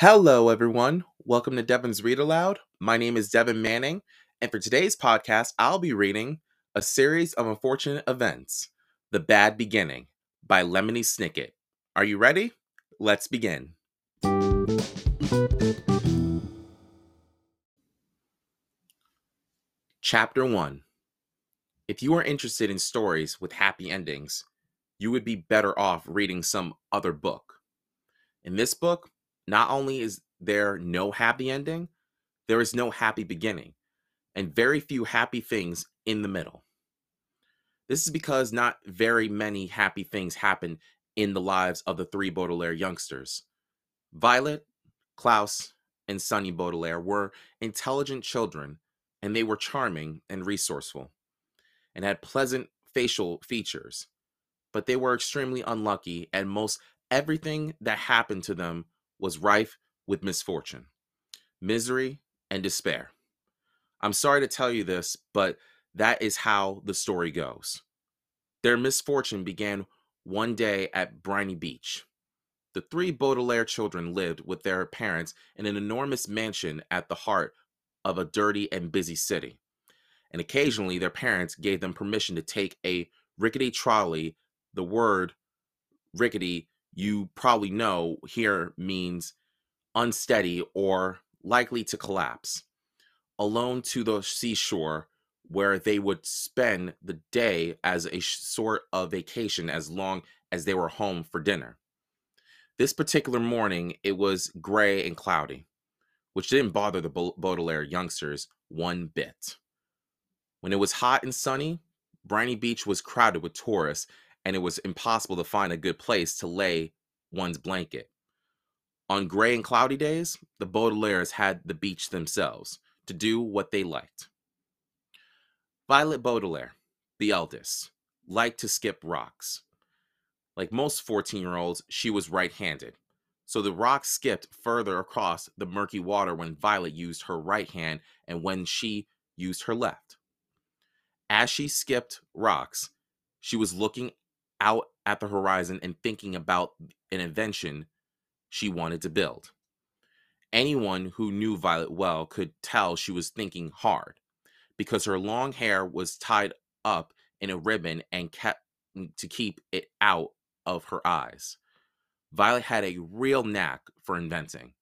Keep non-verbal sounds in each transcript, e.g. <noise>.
Hello, everyone. Welcome to Devan's Read Aloud. My name is Devan Manning, and for today's podcast, I'll be reading A Series of Unfortunate Events The Bad Beginning by Lemony Snicket. Are you ready? Let's begin. Chapter 1 If you are interested in stories with happy endings, you would be better off reading some other book. In this book, not only is there no happy ending, there is no happy beginning, and very few happy things in the middle. This is because not very many happy things happen in the lives of the three Baudelaire youngsters. Violet, Klaus, and Sunny Baudelaire were intelligent children, and they were charming and resourceful, and had pleasant facial features. But they were extremely unlucky, and most everything that happened to them was rife with misfortune, misery, and despair. I'm sorry to tell you this, but that is how the story goes. Their misfortune began one day at Briny Beach. The three Baudelaire children lived with their parents in an enormous mansion at the heart of a dirty and busy city. And occasionally, their parents gave them permission to take a rickety trolley. The word rickety you probably know here means unsteady or likely to collapse, alone to the seashore where they would spend the day as a sort of vacation as long as they were home for dinner. This particular morning, it was gray and cloudy, which didn't bother the Baudelaire youngsters one bit. When it was hot and sunny, Briny Beach was crowded with tourists and it was impossible to find a good place to lay one's blanket. On gray and cloudy days, the Baudelaires had the beach themselves to do what they liked. Violet Baudelaire, the eldest, liked to skip rocks. Like most 14 year olds, she was right handed. So the rock skipped further across the murky water when Violet used her right hand and when she used her left. As she skipped rocks, she was looking out at the horizon and thinking about an invention she wanted to build. Anyone who knew Violet well could tell she was thinking hard because her long hair was tied up in a ribbon and kept mm, to keep it out of her eyes. Violet had a real knack for inventing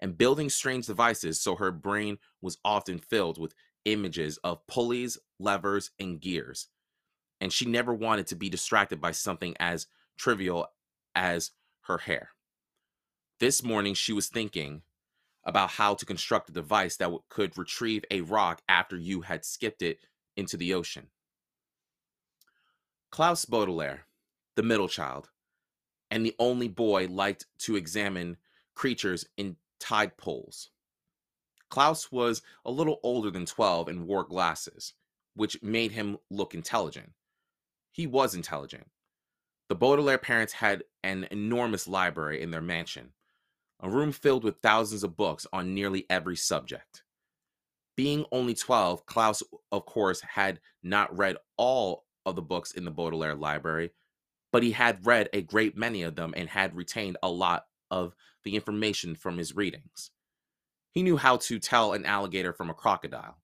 and building strange devices, so her brain was often filled with images of pulleys, levers, and gears and she never wanted to be distracted by something as trivial as her hair. This morning, she was thinking about how to construct a device that could retrieve a rock after you had skipped it into the ocean. Klaus Baudelaire, the middle child, and the only boy liked to examine creatures in tide pools. Klaus was a little older than 12 and wore glasses, which made him look intelligent. He was intelligent. The Baudelaire parents had an enormous library in their mansion, a room filled with thousands of books on nearly every subject. Being only 12, Klaus, of course, had not read all of the books in the Baudelaire library, but he had read a great many of them and had retained a lot of the information from his readings. He knew how to tell an alligator from a crocodile.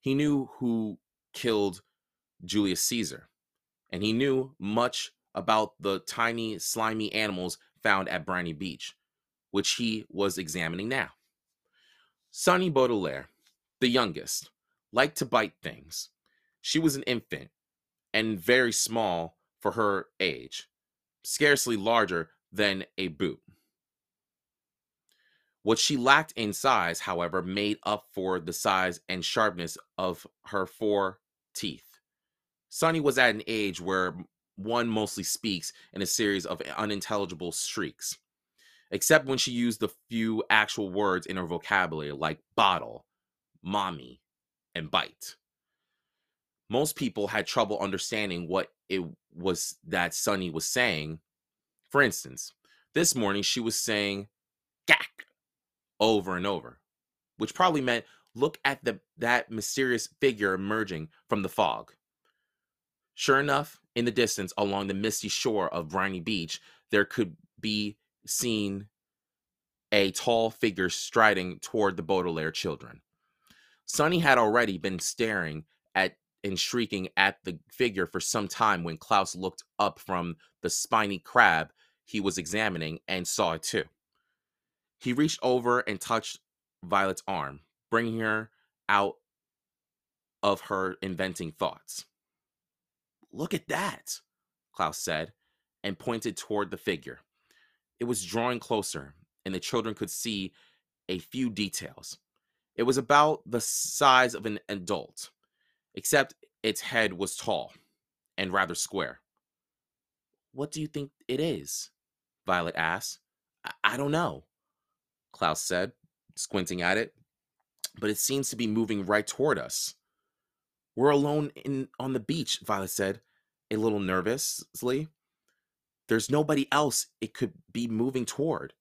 He knew who killed Julius Caesar and he knew much about the tiny, slimy animals found at Briny Beach, which he was examining now. Sunny Baudelaire, the youngest, liked to bite things. She was an infant and very small for her age, scarcely larger than a boot. What she lacked in size, however, made up for the size and sharpness of her four teeth. Sunny was at an age where one mostly speaks in a series of unintelligible shrieks, except when she used the few actual words in her vocabulary like bottle, mommy, and bite. Most people had trouble understanding what it was that Sunny was saying. For instance, this morning she was saying gack over and over, which probably meant look at the that mysterious figure emerging from the fog. Sure enough, in the distance along the misty shore of Briny Beach, there could be seen a tall figure striding toward the Baudelaire children. Sunny had already been staring at and shrieking at the figure for some time when Klaus looked up from the spiny crab he was examining and saw it too. He reached over and touched Violet's arm, bringing her out of her inventing thoughts. Look at that, Klaus said, and pointed toward the figure. It was drawing closer, and the children could see a few details. It was about the size of an adult, except its head was tall and rather square. What do you think it is? Violet asked. I, I don't know, Klaus said, squinting at it. But it seems to be moving right toward us. We're alone in on the beach, Violet said, a little nervously. There's nobody else it could be moving toward.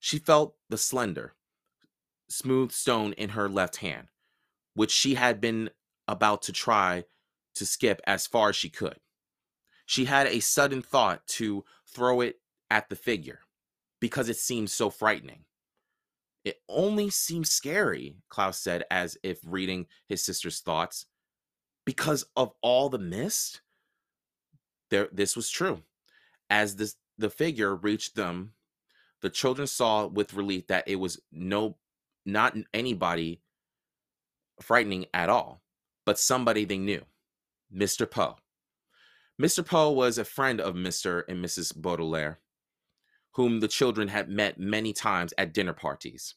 She felt the slender, smooth stone in her left hand, which she had been about to try to skip as far as she could. She had a sudden thought to throw it at the figure because it seemed so frightening. It only seems scary, Klaus said, as if reading his sister's thoughts, because of all the mist. There, this was true. As this, the figure reached them the children saw with relief that it was no not anybody frightening at all, but somebody they knew, Mr. Poe. Mr. Poe was a friend of Mr. and Mrs. Baudelaire, whom the children had met many times at dinner parties.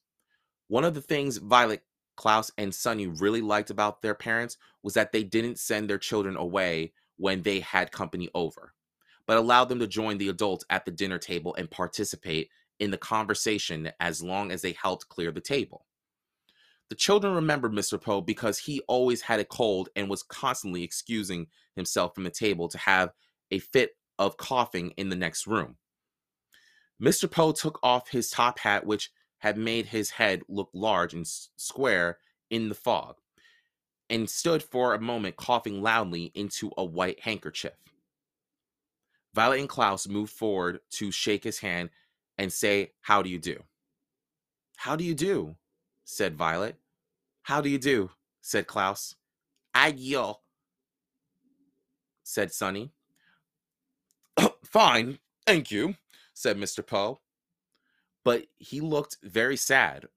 One of the things Violet, Klaus, and Sunny really liked about their parents was that they didn't send their children away when they had company over, but allowed them to join the adults at the dinner table and participate in the conversation as long as they helped clear the table. The children remembered Mr. Poe because he always had a cold and was constantly excusing himself from the table to have a fit of coughing in the next room. Mr. Poe took off his top hat, which had made his head look large and square in the fog, and stood for a moment coughing loudly into a white handkerchief. Violet and Klaus moved forward to shake his hand and say, How do you do? How do you do? said Violet. How do you do? said Klaus. Ayo, said Sunny. <clears throat> Fine, thank you, said Mr. Poe. But he looked very sad.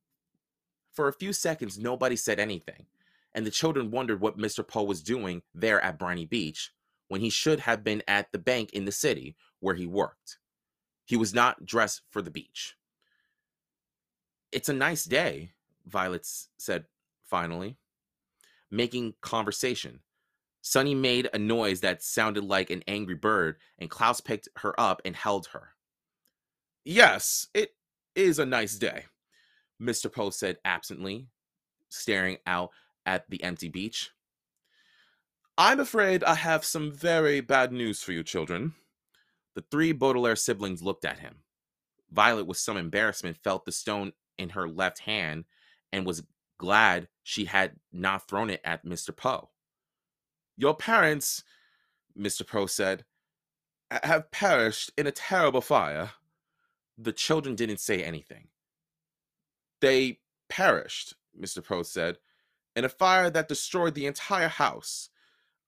For a few seconds, nobody said anything, and the children wondered what Mr. Poe was doing there at Briny Beach when he should have been at the bank in the city where he worked. He was not dressed for the beach. It's a nice day, Violet said finally, making conversation. Sunny made a noise that sounded like an angry bird, and Klaus picked her up and held her. Yes, it is a nice day, Mr. Poe said absently, staring out at the empty beach. I'm afraid I have some very bad news for you, children. The three Baudelaire siblings looked at him. Violet, with some embarrassment, felt the stone in her left hand and was glad she had not thrown it at Mr. Poe. Your parents, Mr. Poe said, have perished in a terrible fire. The children didn't say anything. They perished, Mr. Poe said, in a fire that destroyed the entire house.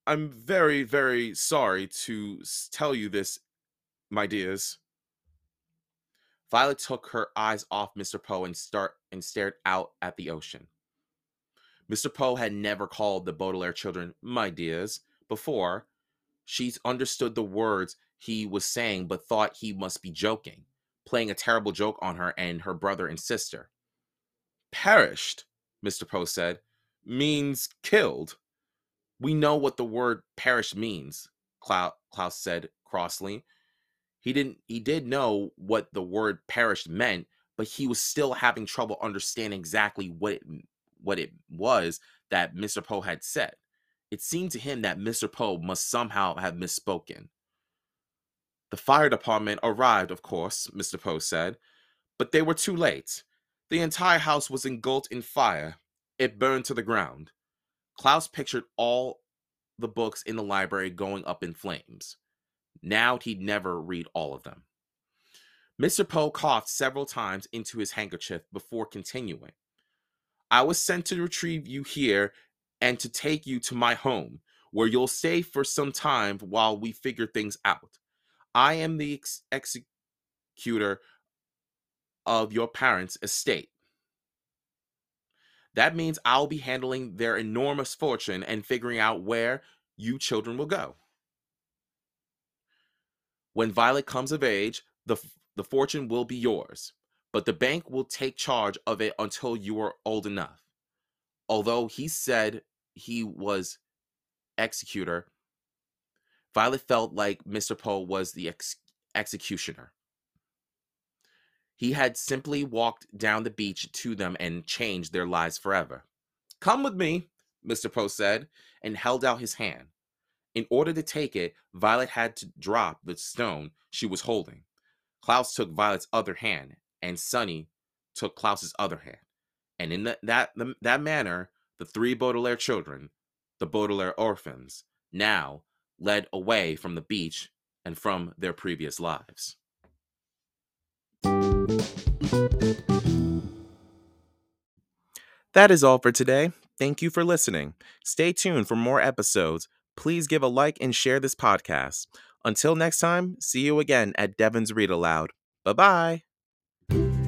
I'm very, very sorry to tell you this my dears. Violet took her eyes off Mr. Poe and start and stared out at the ocean. Mr. Poe had never called the Baudelaire children my dears before. She understood the words he was saying, but thought he must be joking, playing a terrible joke on her and her brother and sister. Perished, Mr. Poe said, means killed. We know what the word perish means, Klaus said crossly. He didn't he did know what the word perished meant, but he was still having trouble understanding exactly what it what it was that Mr. Poe had said. It seemed to him that Mr. Poe must somehow have misspoken. The fire department arrived, of course, Mr. Poe said, but they were too late. The entire house was engulfed in fire. It burned to the ground. Klaus pictured all the books in the library going up in flames. Now he'd never read all of them. Mr. Poe coughed several times into his handkerchief before continuing. I was sent to retrieve you here and to take you to my home, where you'll stay for some time while we figure things out. I am the ex- executor of your parents' estate. That means I'll be handling their enormous fortune and figuring out where you children will go. When Violet comes of age, the, the fortune will be yours, but the bank will take charge of it until you are old enough. Although he said he was executor, Violet felt like Mr. Poe was the ex- executioner. He had simply walked down the beach to them and changed their lives forever. Come with me, Mr. Poe said, and held out his hand. In order to take it, Violet had to drop the stone she was holding. Klaus took Violet's other hand, and Sunny took Klaus's other hand. And in the, that the, that manner, the three Baudelaire children, the Baudelaire orphans, now led away from the beach and from their previous lives. That is all for today. Thank you for listening. Stay tuned for more episodes. Please give a like and share this podcast. Until next time, see you again at Devan's Read Aloud. Bye bye.